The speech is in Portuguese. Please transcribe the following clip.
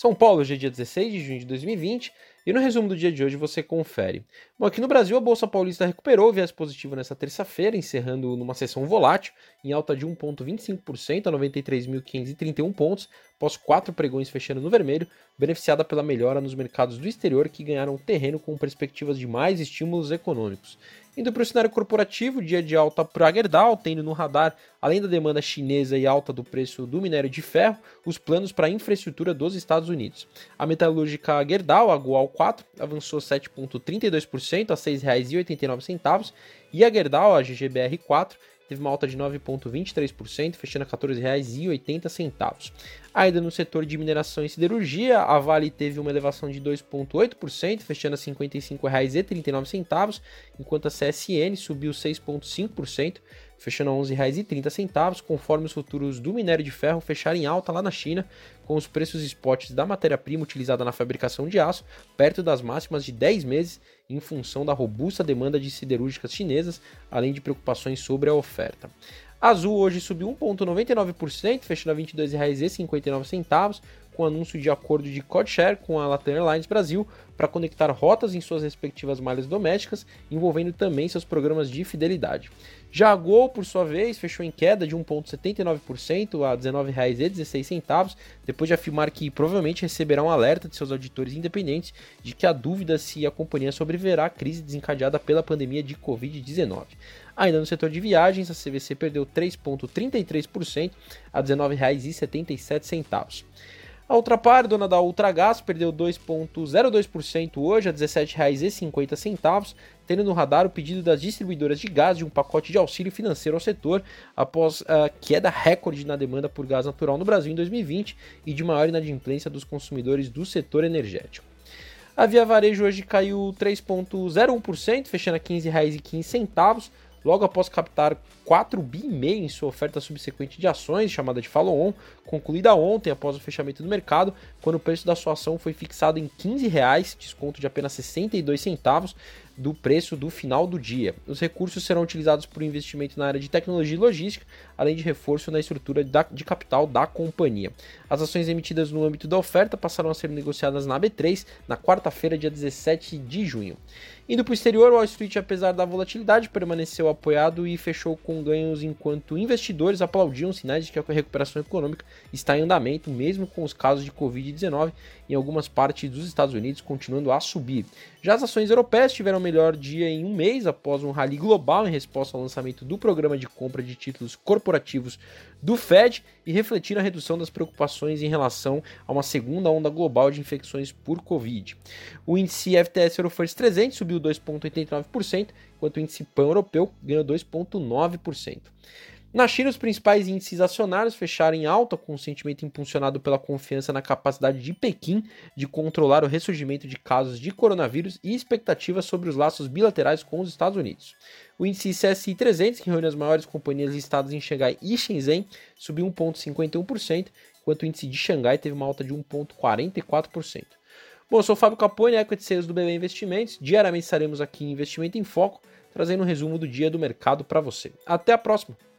São Paulo, hoje é dia 16 de junho de 2020 e no resumo do dia de hoje você confere. Bom, aqui no Brasil a Bolsa Paulista recuperou o viés positivo nesta terça-feira, encerrando numa sessão volátil, em alta de 1,25% a 93.531 pontos, após quatro pregões fechando no vermelho, beneficiada pela melhora nos mercados do exterior que ganharam terreno com perspectivas de mais estímulos econômicos. Indo para o cenário corporativo, dia de alta para a Gerdau, tendo no radar, além da demanda chinesa e alta do preço do minério de ferro, os planos para a infraestrutura dos Estados Unidos. A metalúrgica Gerdau, a Goal 4, avançou 7,32% a R$ 6,89 e a Gerdau, a GGBR 4, teve uma alta de 9,23%, fechando a R$ 14,80. Ainda no setor de mineração e siderurgia, a Vale teve uma elevação de 2,8%, fechando a R$ 55,39, enquanto a CSN subiu 6,5%, fechando a R$ 11,30, conforme os futuros do minério de ferro fecharam em alta lá na China, com os preços spots da matéria-prima utilizada na fabricação de aço perto das máximas de 10 meses, em função da robusta demanda de siderúrgicas chinesas, além de preocupações sobre a oferta. Azul hoje subiu 1,99%, fechando a R$ 22,59, com anúncio de acordo de codeshare com a Latam Airlines Brasil para conectar rotas em suas respectivas malhas domésticas, envolvendo também seus programas de fidelidade. Já a Gol, por sua vez, fechou em queda de 1,79% a R$ 19,16, depois de afirmar que provavelmente receberá um alerta de seus auditores independentes de que há dúvida se a companhia sobreviverá à crise desencadeada pela pandemia de Covid-19. Ainda no setor de viagens, a CVC perdeu 3,33% a R$ 19,77. A Ultrapar, dona da Ultragás, perdeu 2,02% hoje a R$ 17,50, tendo no radar o pedido das distribuidoras de gás de um pacote de auxílio financeiro ao setor após a queda recorde na demanda por gás natural no Brasil em 2020 e de maior inadimplência dos consumidores do setor energético. A Via Varejo hoje caiu 3,01%, fechando a R$ 15,15 logo após captar 4 bi e meio em sua oferta subsequente de ações, chamada de follow-on, concluída ontem após o fechamento do mercado, quando o preço da sua ação foi fixado em 15 reais, desconto de apenas 62 centavos, do preço do final do dia. Os recursos serão utilizados por investimento na área de tecnologia e logística, além de reforço na estrutura de capital da companhia. As ações emitidas no âmbito da oferta passarão a ser negociadas na B3 na quarta-feira, dia 17 de junho. Indo para o exterior, Wall Street, apesar da volatilidade, permaneceu apoiado e fechou com ganhos enquanto investidores aplaudiam sinais de que a recuperação econômica está em andamento, mesmo com os casos de Covid-19 em algumas partes dos Estados Unidos continuando a subir. Já as ações europeias tiveram melhor dia em um mês após um rally global em resposta ao lançamento do programa de compra de títulos corporativos do Fed e refletiram a redução das preocupações em relação a uma segunda onda global de infecções por Covid. O índice FTS Eurofirst 300 subiu 2,89%, enquanto o índice PAN europeu ganhou 2,9%. Na China, os principais índices acionários fecharam em alta, com o um sentimento impulsionado pela confiança na capacidade de Pequim de controlar o ressurgimento de casos de coronavírus e expectativas sobre os laços bilaterais com os Estados Unidos. O índice CSI 300, que reúne as maiores companhias listadas em Xangai e Shenzhen, subiu 1,51%, enquanto o índice de Xangai teve uma alta de 1,44%. Bom, eu sou o Fábio Capone, Equity Sales do BB Investimentos. Diariamente estaremos aqui em Investimento em Foco, trazendo um resumo do dia do mercado para você. Até a próxima!